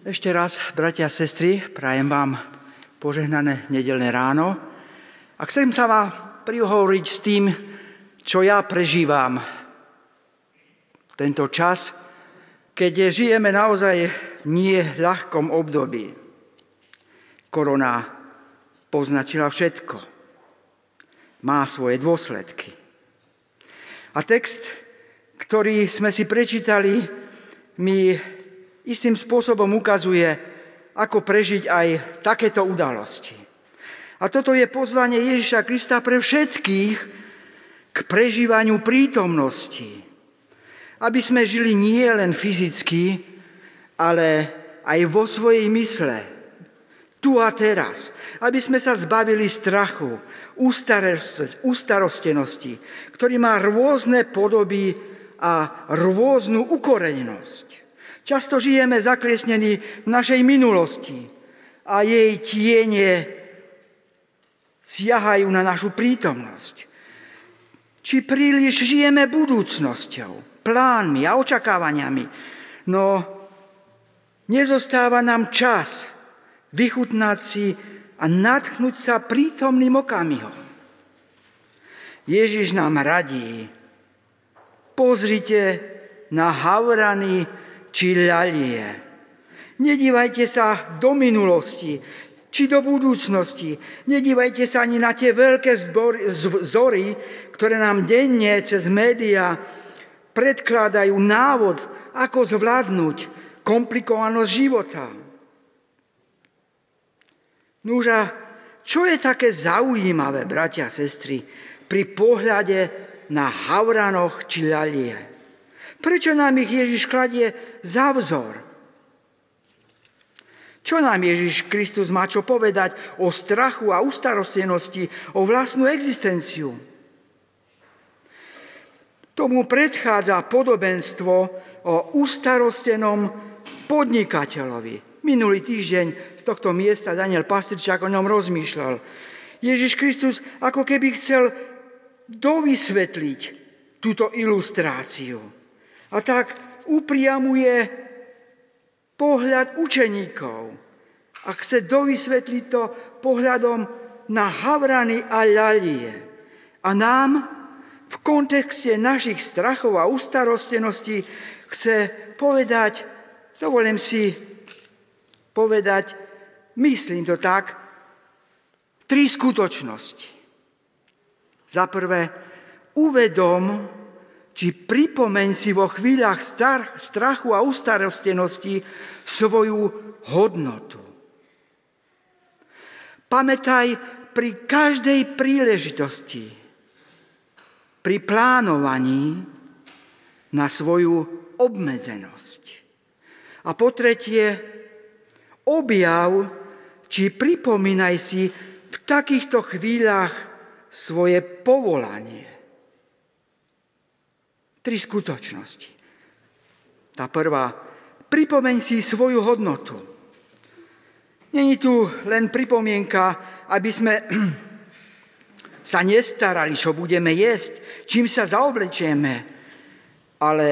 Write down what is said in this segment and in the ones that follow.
Ešte raz, bratia a sestry, prajem vám požehnané nedelné ráno a chcem sa vám prihovoriť s tým, čo ja prežívam tento čas, keď žijeme naozaj v nie ľahkom období. Korona poznačila všetko. Má svoje dôsledky. A text, ktorý sme si prečítali, mi istým spôsobom ukazuje, ako prežiť aj takéto udalosti. A toto je pozvanie Ježiša Krista pre všetkých k prežívaniu prítomnosti. Aby sme žili nie len fyzicky, ale aj vo svojej mysle, tu a teraz. Aby sme sa zbavili strachu, ústarostenosti, ktorý má rôzne podoby a rôznu ukorenenosť. Často žijeme zakliesnení v našej minulosti a jej tiene siahajú na našu prítomnosť. Či príliš žijeme budúcnosťou, plánmi a očakávaniami, no nezostáva nám čas vychutnať si a nadchnúť sa prítomným okamihom. Ježiš nám radí, pozrite na havrany či ľalie. Nedívajte sa do minulosti, či do budúcnosti. Nedívajte sa ani na tie veľké vzory, ktoré nám denne cez médiá predkladajú návod, ako zvládnuť komplikovanosť života. Núža, čo je také zaujímavé, bratia a sestry, pri pohľade na havranoch či ľalie? Prečo nám ich Ježiš kladie za vzor? Čo nám Ježiš Kristus má čo povedať o strachu a ustarostenosti, o vlastnú existenciu? Tomu predchádza podobenstvo o ustarostenom podnikateľovi. Minulý týždeň z tohto miesta Daniel Pastričák o ňom rozmýšľal. Ježiš Kristus ako keby chcel dovysvetliť túto ilustráciu. A tak upriamuje pohľad učeníkov a chce dovysvetliť to pohľadom na havrany a ľalie. A nám v kontexte našich strachov a ustarostenosti chce povedať, dovolím si povedať, myslím to tak, tri skutočnosti. Za prvé, uvedom, či pripomeň si vo chvíľach star, strachu a ustarostenosti svoju hodnotu. Pamätaj pri každej príležitosti, pri plánovaní na svoju obmedzenosť. A po tretie, objav, či pripomínaj si v takýchto chvíľach svoje povolanie. Tri skutočnosti. Tá prvá, pripomeň si svoju hodnotu. Není tu len pripomienka, aby sme sa nestarali, čo budeme jesť, čím sa zaoblečieme, ale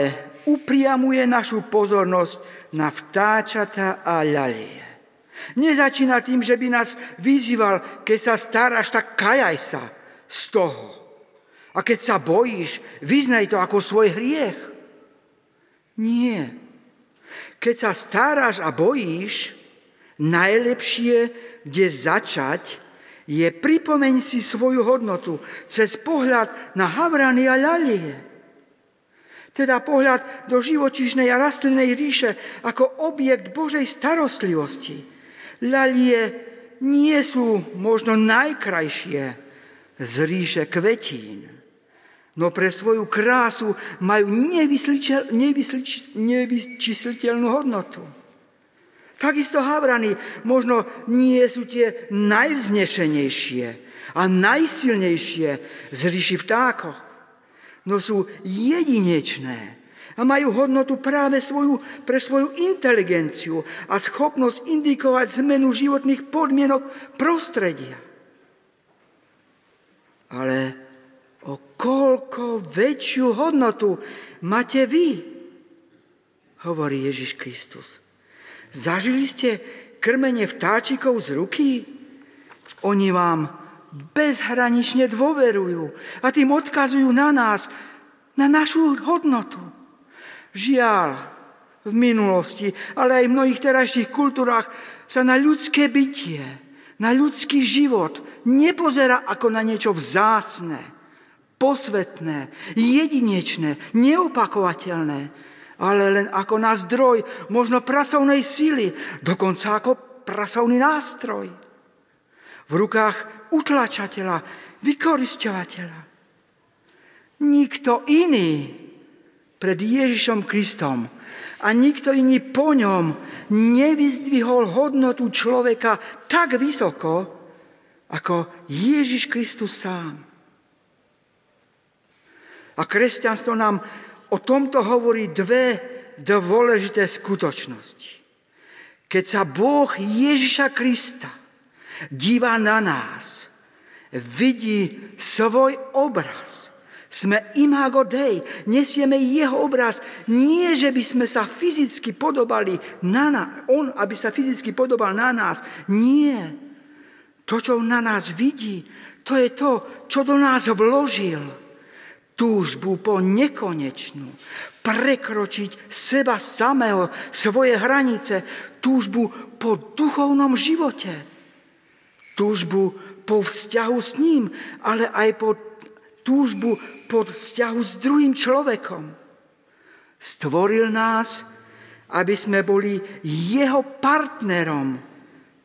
upriamuje našu pozornosť na vtáčata a ľalie. Nezačína tým, že by nás vyzýval, keď sa staráš, tak kajaj sa z toho. A keď sa bojíš, vyznaj to ako svoj hriech. Nie. Keď sa staráš a bojíš, najlepšie, kde začať, je pripomeň si svoju hodnotu cez pohľad na havrany a ľalie. Teda pohľad do živočišnej a rastlinnej ríše ako objekt Božej starostlivosti. Ľalie nie sú možno najkrajšie z ríše kvetín no pre svoju krásu majú nevyčísliteľnú hodnotu. Takisto havrany možno nie sú tie najvznešenejšie a najsilnejšie z ríši vtákov, no sú jedinečné a majú hodnotu práve svoju, pre svoju inteligenciu a schopnosť indikovať zmenu životných podmienok prostredia. Ale o koľko väčšiu hodnotu máte vy, hovorí Ježiš Kristus. Zažili ste krmenie vtáčikov z ruky? Oni vám bezhranične dôverujú a tým odkazujú na nás, na našu hodnotu. Žiaľ, v minulosti, ale aj v mnohých terajších kultúrách sa na ľudské bytie, na ľudský život nepozera ako na niečo vzácne, posvetné, jedinečné, neopakovateľné, ale len ako na zdroj možno pracovnej síly, dokonca ako pracovný nástroj. V rukách utlačateľa, vykoristovateľa. Nikto iný pred Ježišom Kristom a nikto iný po ňom nevyzdvihol hodnotu človeka tak vysoko, ako Ježiš Kristus sám. A kresťanstvo nám o tomto hovorí dve dôležité skutočnosti. Keď sa Boh Ježiša Krista díva na nás, vidí svoj obraz. Sme imago Dei, nesieme jeho obraz. Nie, že by sme sa fyzicky podobali na nás, on, aby sa fyzicky podobal na nás. Nie. To, čo na nás vidí, to je to, čo do nás vložil túžbu po nekonečnú, prekročiť seba samého, svoje hranice, túžbu po duchovnom živote, túžbu po vzťahu s ním, ale aj po túžbu po vzťahu s druhým človekom. Stvoril nás, aby sme boli jeho partnerom,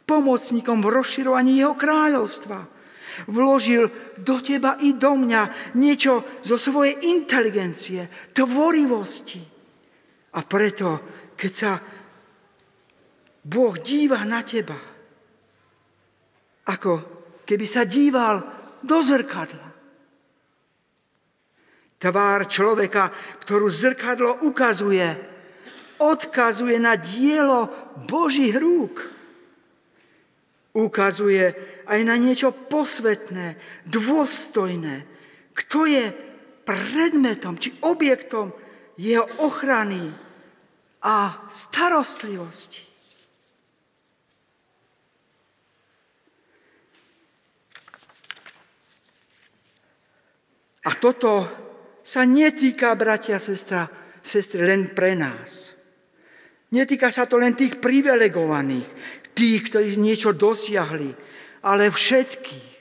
pomocníkom v rozširovaní jeho kráľovstva. Vložil do teba i do mňa niečo zo svojej inteligencie, tvorivosti. A preto, keď sa Boh díva na teba, ako keby sa díval do zrkadla. Tvár človeka, ktorú zrkadlo ukazuje, odkazuje na dielo Božích rúk ukazuje aj na niečo posvetné, dôstojné. Kto je predmetom či objektom jeho ochrany a starostlivosti. A toto sa netýka, bratia a sestra, sestry, len pre nás. Netýka sa to len tých privilegovaných, tých, ktorí niečo dosiahli, ale všetkých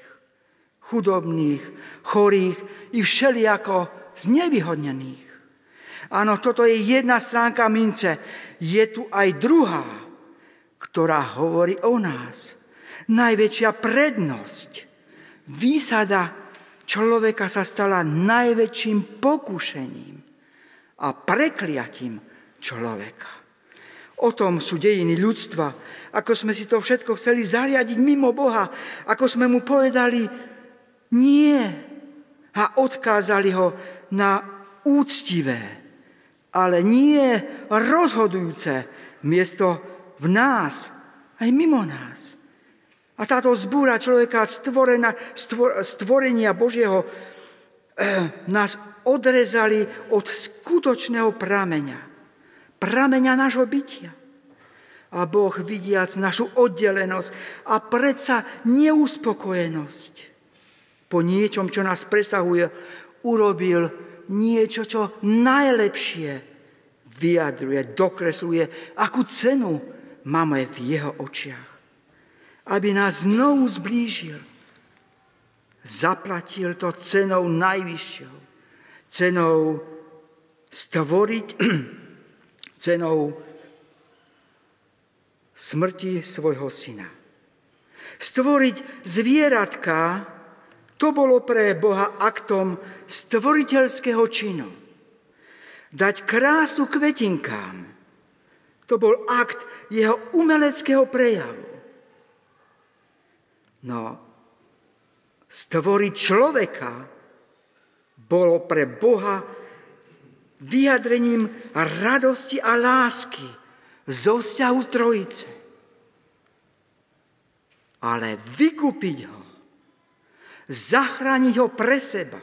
chudobných, chorých i všelijako znevýhodnených. Áno, toto je jedna stránka mince. Je tu aj druhá, ktorá hovorí o nás. Najväčšia prednosť. Výsada človeka sa stala najväčším pokušením a prekliatím človeka. O tom sú dejiny ľudstva. Ako sme si to všetko chceli zariadiť mimo Boha. Ako sme mu povedali nie. A odkázali ho na úctivé, ale nie rozhodujúce miesto v nás, aj mimo nás. A táto zbúra človeka stvorena, stvor, stvorenia Božieho eh, nás odrezali od skutočného prameňa prameňa nášho bytia. A Boh vidiac našu oddelenosť a predsa neuspokojenosť po niečom, čo nás presahuje, urobil niečo, čo najlepšie vyjadruje, dokresluje, akú cenu máme v jeho očiach. Aby nás znovu zblížil. Zaplatil to cenou najvyššou. Cenou stvoriť cenou smrti svojho syna. Stvoriť zvieratka, to bolo pre Boha aktom stvoriteľského činu. Dať krásu kvetinkám, to bol akt jeho umeleckého prejavu. No, stvoriť človeka bolo pre Boha vyjadrením radosti a lásky zo vzťahu trojice. Ale vykúpiť ho, zachrániť ho pre seba,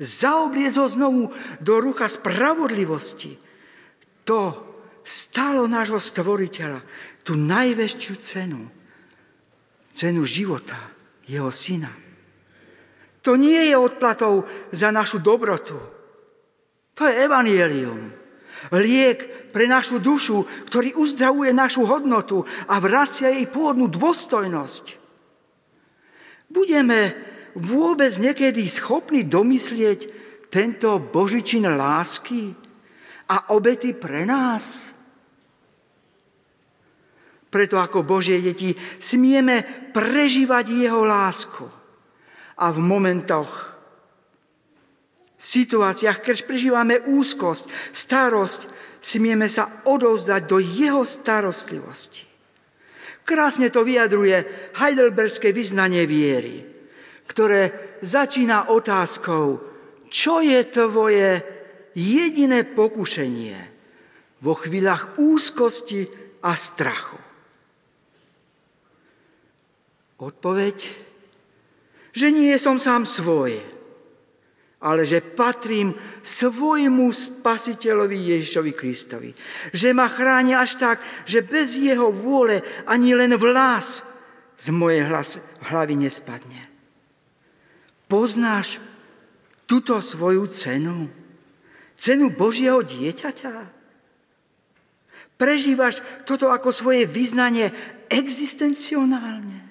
zaobliecť ho znovu do rucha spravodlivosti, to stalo nášho stvoriteľa tú najväčšiu cenu. Cenu života jeho syna. To nie je odplatou za našu dobrotu. To je evanielium. Liek pre našu dušu, ktorý uzdravuje našu hodnotu a vracia jej pôvodnú dôstojnosť. Budeme vôbec niekedy schopní domyslieť tento božičin lásky a obety pre nás? Preto ako Božie deti smieme prežívať jeho lásku. A v momentoch, situáciách, keď prežívame úzkosť, starosť, smieme sa odovzdať do jeho starostlivosti. Krásne to vyjadruje heidelberské vyznanie viery, ktoré začína otázkou, čo je tvoje jediné pokušenie vo chvíľach úzkosti a strachu. Odpoveď, že nie som sám svoj, ale že patrím svojmu spasiteľovi Ježišovi Kristovi. Že ma chráni až tak, že bez jeho vôle ani len vlas z mojej hlavy nespadne. Poznáš túto svoju cenu? Cenu Božieho dieťaťa? Prežívaš toto ako svoje vyznanie existencionálne?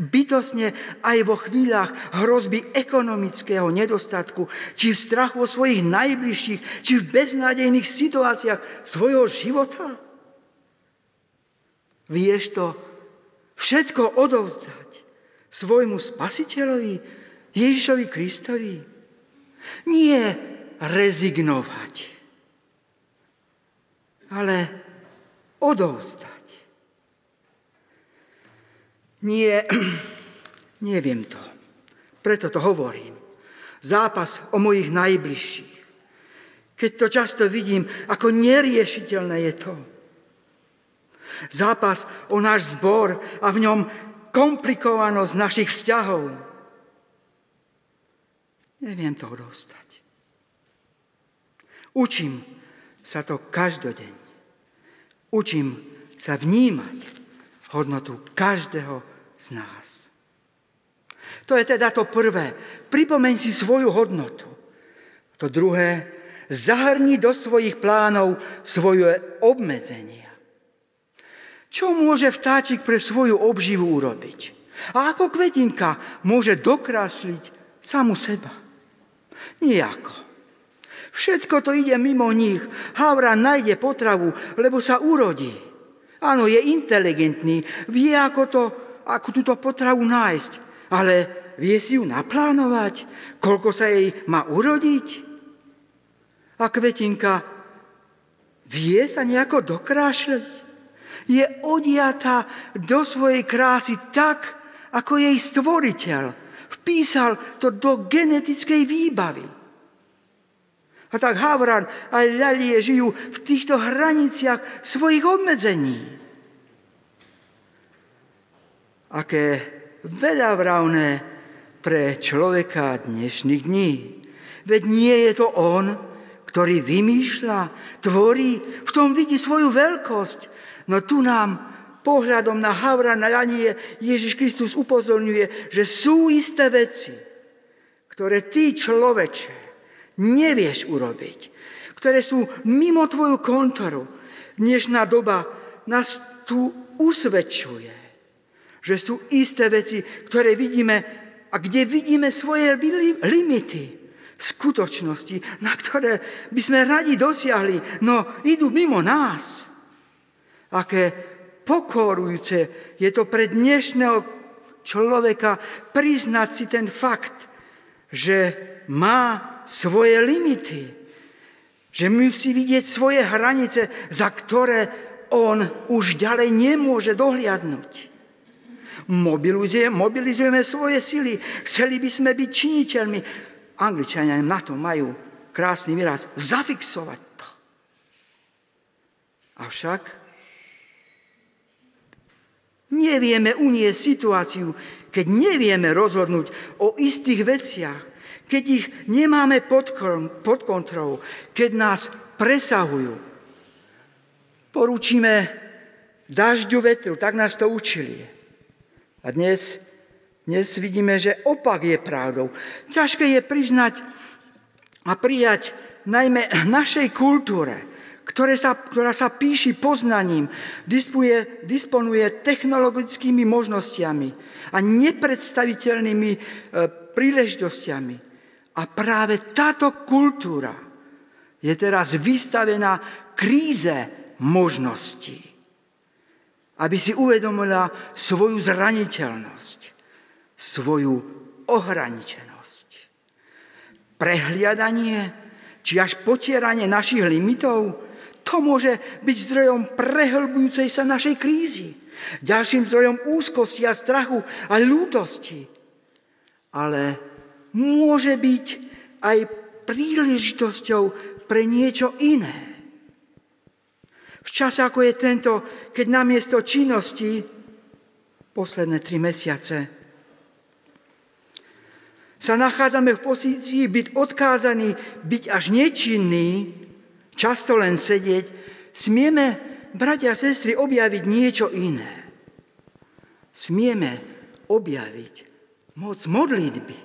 Bytosne aj vo chvíľach hrozby ekonomického nedostatku, či v strachu o svojich najbližších, či v beznádejných situáciách svojho života? Vieš to všetko odovzdať svojmu spasiteľovi, Ježišovi Kristovi? Nie rezignovať, ale odovzdať. Nie, neviem to. Preto to hovorím. Zápas o mojich najbližších. Keď to často vidím, ako neriešiteľné je to. Zápas o náš zbor a v ňom komplikovanosť našich vzťahov. Neviem to dostať. Učím sa to každodenne. Učím sa vnímať hodnotu každého z nás. To je teda to prvé. Pripomeň si svoju hodnotu. To druhé, zahrni do svojich plánov svoje obmedzenia. Čo môže vtáčik pre svoju obživu urobiť? A ako kvetinka môže dokrášliť samu seba? Nijako. Všetko to ide mimo nich. Havra nájde potravu, lebo sa urodí. Áno, je inteligentný, vie, ako to ako túto potravu nájsť, ale vie si ju naplánovať, koľko sa jej má urodiť. A kvetinka vie sa nejako dokrášľať. Je odiatá do svojej krásy tak, ako jej stvoriteľ. Vpísal to do genetickej výbavy. A tak Havran a ľalie žijú v týchto hraniciach svojich obmedzení aké veľavravné pre človeka dnešných dní. Veď nie je to on, ktorý vymýšľa, tvorí, v tom vidí svoju veľkosť. No tu nám pohľadom na Havra, na Lanie Ježiš Kristus upozorňuje, že sú isté veci, ktoré ty, človeče, nevieš urobiť, ktoré sú mimo tvoju kontoru. Dnešná doba nás tu usvedčuje že sú isté veci, ktoré vidíme a kde vidíme svoje limity skutočnosti, na ktoré by sme radi dosiahli, no idú mimo nás. Aké pokorujúce je to pre dnešného človeka priznať si ten fakt, že má svoje limity, že musí vidieť svoje hranice, za ktoré on už ďalej nemôže dohliadnúť. Mobilizujeme, mobilizujeme svoje sily. Chceli by sme byť činiteľmi. Angličania na to majú krásny výraz. Zafixovať to. Avšak nevieme unieť situáciu, keď nevieme rozhodnúť o istých veciach, keď ich nemáme pod, pod kontrolou, keď nás presahujú. poručíme dažďu vetru, tak nás to učili. A dnes, dnes vidíme, že opak je pravdou. Ťažké je priznať a prijať najmä našej kultúre, ktoré sa, ktorá sa píši poznaním, disponuje, disponuje technologickými možnosťami a nepredstaviteľnými e, príležitostiami. A práve táto kultúra je teraz vystavená kríze možností. Aby si uvedomila svoju zraniteľnosť, svoju ohraničenosť. Prehliadanie či až potieranie našich limitov to môže byť zdrojom prehlbujúcej sa našej krízy, ďalším zdrojom úzkosti a strachu a ľútosti. Ale môže byť aj príležitosťou pre niečo iné. V čase, ako je tento, keď namiesto činnosti posledné tri mesiace sa nachádzame v pozícii byť odkázaní, byť až nečinný, často len sedieť, smieme, bratia a sestry, objaviť niečo iné. Smieme objaviť moc modlitby.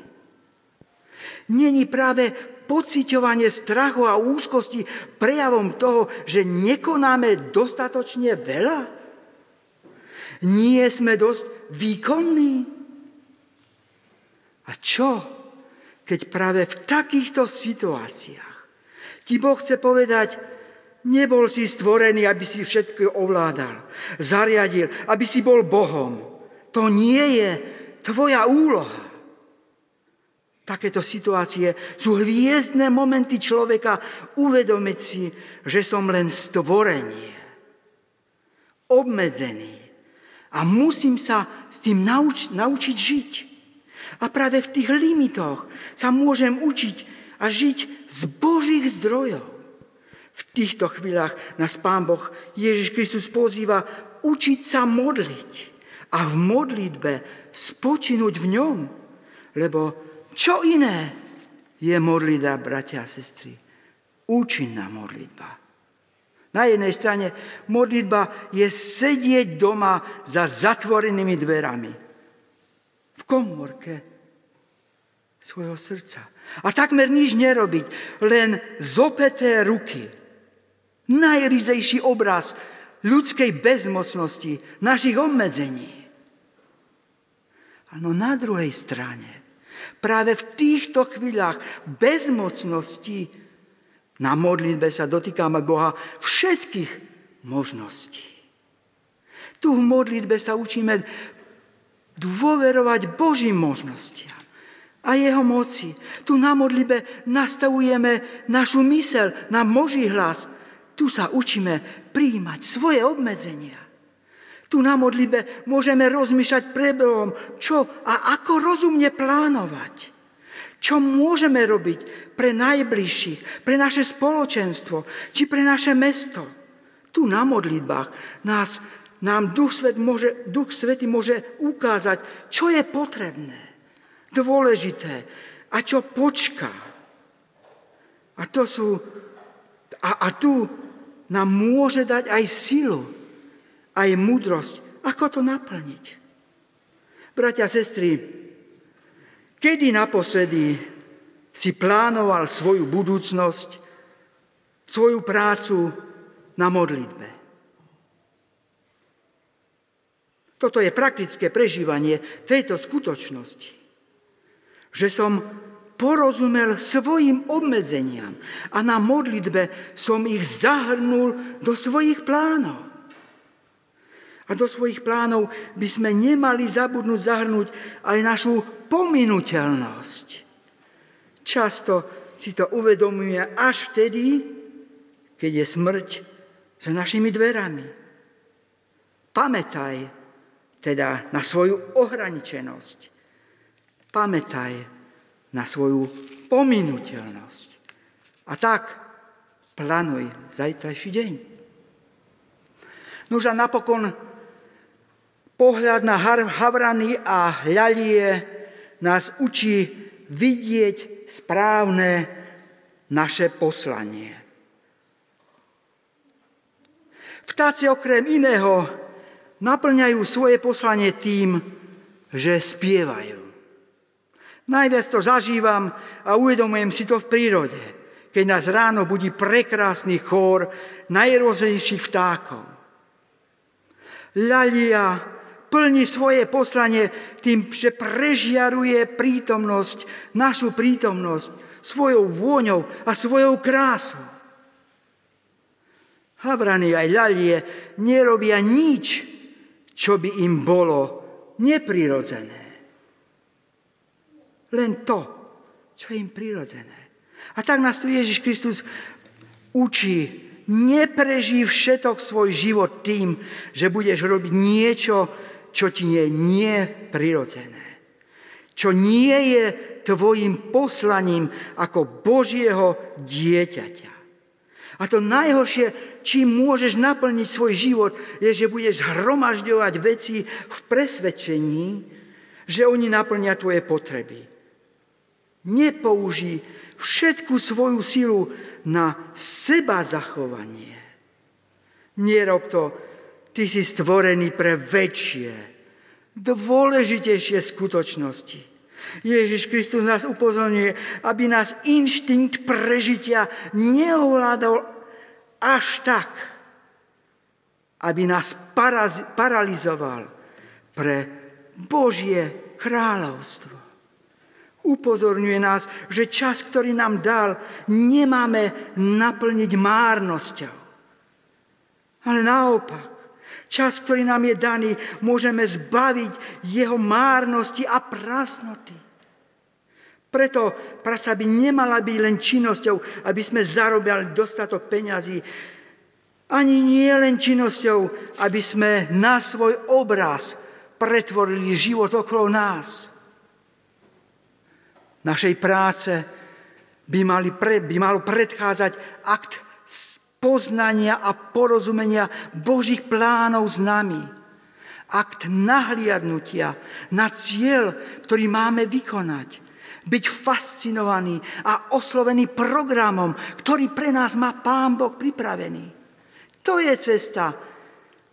Není práve pociťovanie strachu a úzkosti prejavom toho, že nekonáme dostatočne veľa? Nie sme dosť výkonní? A čo, keď práve v takýchto situáciách Ti Boh chce povedať, nebol si stvorený, aby si všetko ovládal, zariadil, aby si bol Bohom. To nie je tvoja úloha. Takéto situácie sú hviezdne momenty človeka uvedomiť si, že som len stvorenie, obmedzený a musím sa s tým nauč- naučiť žiť. A práve v tých limitoch sa môžem učiť a žiť z Božích zdrojov. V týchto chvíľach nás Pán Boh Ježiš Kristus pozýva učiť sa modliť a v modlitbe spočinúť v ňom. Lebo čo iné je modlitba, bratia a sestry? Účinná modlitba. Na jednej strane modlitba je sedieť doma za zatvorenými dverami. V komórke svojho srdca. A takmer nič nerobiť, len zopeté ruky. Najrizejší obraz ľudskej bezmocnosti, našich obmedzení. Ano na druhej strane, práve v týchto chvíľach bezmocnosti na modlitbe sa dotýkame Boha všetkých možností. Tu v modlitbe sa učíme dôverovať Božím možnostiam a jeho moci. Tu na modlibe nastavujeme našu mysel na Boží hlas. Tu sa učíme príjmať svoje obmedzenia. Tu na modlibe môžeme rozmýšľať pre Bohom, čo a ako rozumne plánovať. Čo môžeme robiť pre najbližších, pre naše spoločenstvo, či pre naše mesto. Tu na modlitbách nás, nám Duch, Svet môže, Duch Svety môže ukázať, čo je potrebné dôležité a čo počká. A to sú, a, a tu nám môže dať aj silu, aj múdrosť, ako to naplniť. Bratia sestry, kedy naposledy si plánoval svoju budúcnosť, svoju prácu na modlitbe? Toto je praktické prežívanie tejto skutočnosti že som porozumel svojim obmedzeniam a na modlitbe som ich zahrnul do svojich plánov. A do svojich plánov by sme nemali zabudnúť zahrnúť aj našu pominuteľnosť. Často si to uvedomuje až vtedy, keď je smrť za našimi dverami. Pamätaj teda na svoju ohraničenosť Pamätaj na svoju pominuteľnosť. A tak plánuj zajtrajší deň. Nož napokon pohľad na havrany a hľalie nás učí vidieť správne naše poslanie. Vtáci okrem iného naplňajú svoje poslanie tým, že spievajú. Najviac to zažívam a uvedomujem si to v prírode, keď nás ráno budí prekrásny chór najrôznejších vtákov. Lalia plní svoje poslanie tým, že prežiaruje prítomnosť, našu prítomnosť svojou vôňou a svojou krásou. Havrany aj ľalie nerobia nič, čo by im bolo neprirodzené. Len to, čo je im prirodzené. A tak nás tu Ježiš Kristus učí, nepreží všetok svoj život tým, že budeš robiť niečo, čo ti je neprirodzené. Čo nie je tvojim poslaním ako Božieho dieťaťa. A to najhoršie, čím môžeš naplniť svoj život, je, že budeš hromažďovať veci v presvedčení, že oni naplnia tvoje potreby. Nepoužij všetku svoju silu na seba zachovanie. Nerob to, ty si stvorený pre väčšie, dôležitejšie skutočnosti. Ježiš Kristus nás upozorňuje, aby nás inštinkt prežitia neovládol až tak, aby nás paralizoval pre Božie kráľovstvo. Upozorňuje nás, že čas, ktorý nám dal, nemáme naplniť márnosťou. Ale naopak, čas, ktorý nám je daný, môžeme zbaviť jeho márnosti a prasnoty. Preto práca by nemala byť len činnosťou, aby sme zarobili dostatok peňazí, ani nie len činnosťou, aby sme na svoj obraz pretvorili život okolo nás. Našej práce by, mali pre, by mal predchádzať akt poznania a porozumenia Božích plánov s nami. Akt nahliadnutia na cieľ, ktorý máme vykonať byť fascinovaný a oslovený programom, ktorý pre nás má Pán Boh pripravený. To je cesta,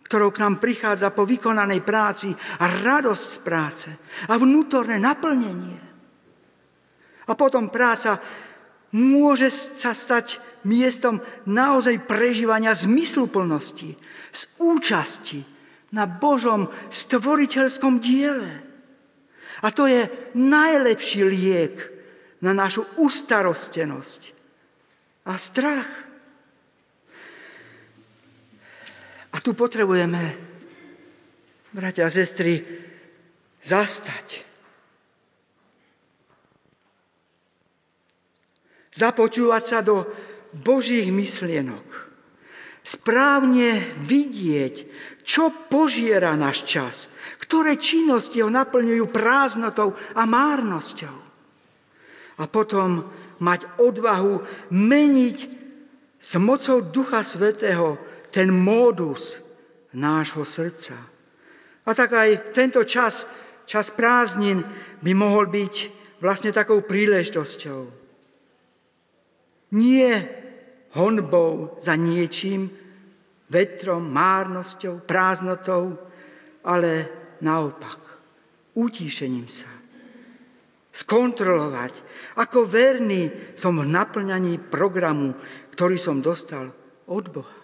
ktorou k nám prichádza po vykonanej práci a radosť z práce a vnútorné naplnenie. A potom práca môže sa stať miestom naozaj prežívania zmysluplnosti, z účasti na Božom stvoriteľskom diele. A to je najlepší liek na našu ustarostenosť a strach. A tu potrebujeme, bratia a sestry, zastať. Započúvať sa do Božích myslienok. Správne vidieť, čo požiera náš čas, ktoré činnosti ho naplňujú prázdnotou a márnosťou. A potom mať odvahu meniť s mocou Ducha Svetého ten módus nášho srdca. A tak aj tento čas, čas prázdnin, by mohol byť vlastne takou príležitosťou. Nie honbou za niečím, vetrom, márnosťou, prázdnotou, ale naopak, utíšením sa. Skontrolovať, ako verný som v naplňaní programu, ktorý som dostal od Boha.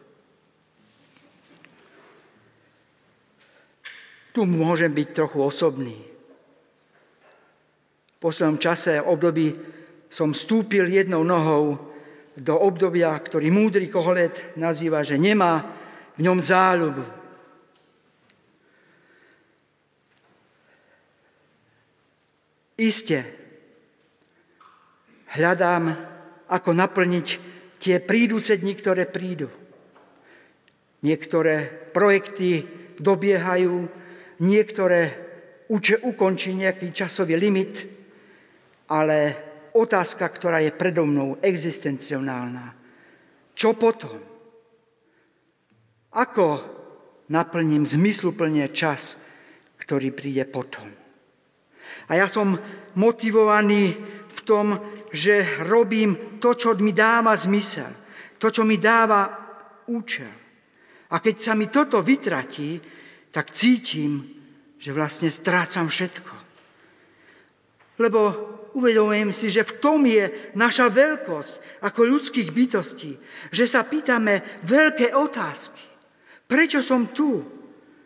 Tu môžem byť trochu osobný. V poslednom čase, období, som vstúpil jednou nohou do obdobia, ktorý múdry koholet nazýva, že nemá v ňom záľubu. Isté, hľadám, ako naplniť tie príduce dni, ktoré prídu. Niektoré projekty dobiehajú, niektoré ukončí nejaký časový limit, ale otázka, ktorá je predo mnou existencionálna. Čo potom? Ako naplním zmysluplne čas, ktorý príde potom? A ja som motivovaný v tom, že robím to, čo mi dáva zmysel, to, čo mi dáva účel. A keď sa mi toto vytratí, tak cítim, že vlastne strácam všetko. Lebo uvedomujem si, že v tom je naša veľkosť ako ľudských bytostí, že sa pýtame veľké otázky. Prečo som tu?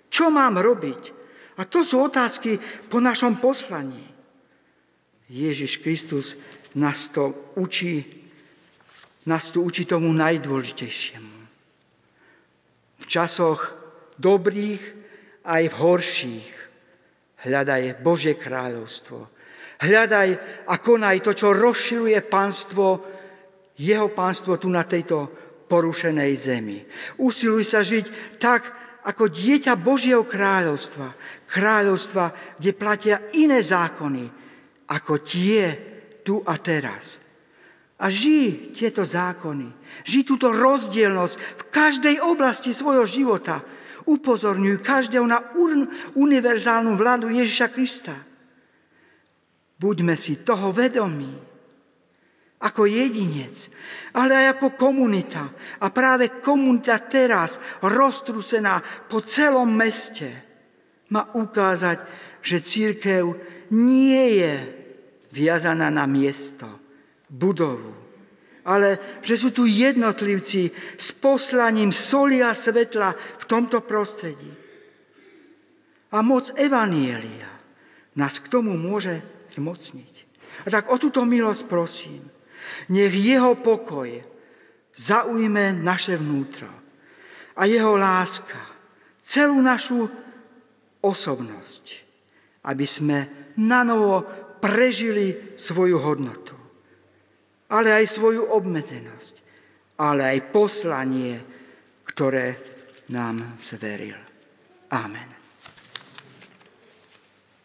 Čo mám robiť? A to sú otázky po našom poslaní. Ježiš Kristus nás to učí, nás tu učí tomu najdôležitejšiemu. V časoch dobrých aj v horších hľadaj Božie kráľovstvo Hľadaj a konaj to, čo rozširuje pánstvo, jeho pánstvo tu na tejto porušenej zemi. Usiluj sa žiť tak, ako dieťa Božieho kráľovstva. Kráľovstva, kde platia iné zákony, ako tie tu a teraz. A žij tieto zákony. Žij túto rozdielnosť v každej oblasti svojho života. Upozorňuj každého na univerzálnu vládu Ježiša Krista. Buďme si toho vedomí. Ako jedinec, ale aj ako komunita. A práve komunita teraz, roztrusená po celom meste, má ukázať, že církev nie je viazaná na miesto, budovu, ale že sú tu jednotlivci s poslaním soli a svetla v tomto prostredí. A moc Evanielia nás k tomu môže zmocniť. A tak o túto milosť prosím. Nech jeho pokoj zaujme naše vnútro a jeho láska, celú našu osobnosť, aby sme na novo prežili svoju hodnotu, ale aj svoju obmedzenosť, ale aj poslanie, ktoré nám zveril. Amen.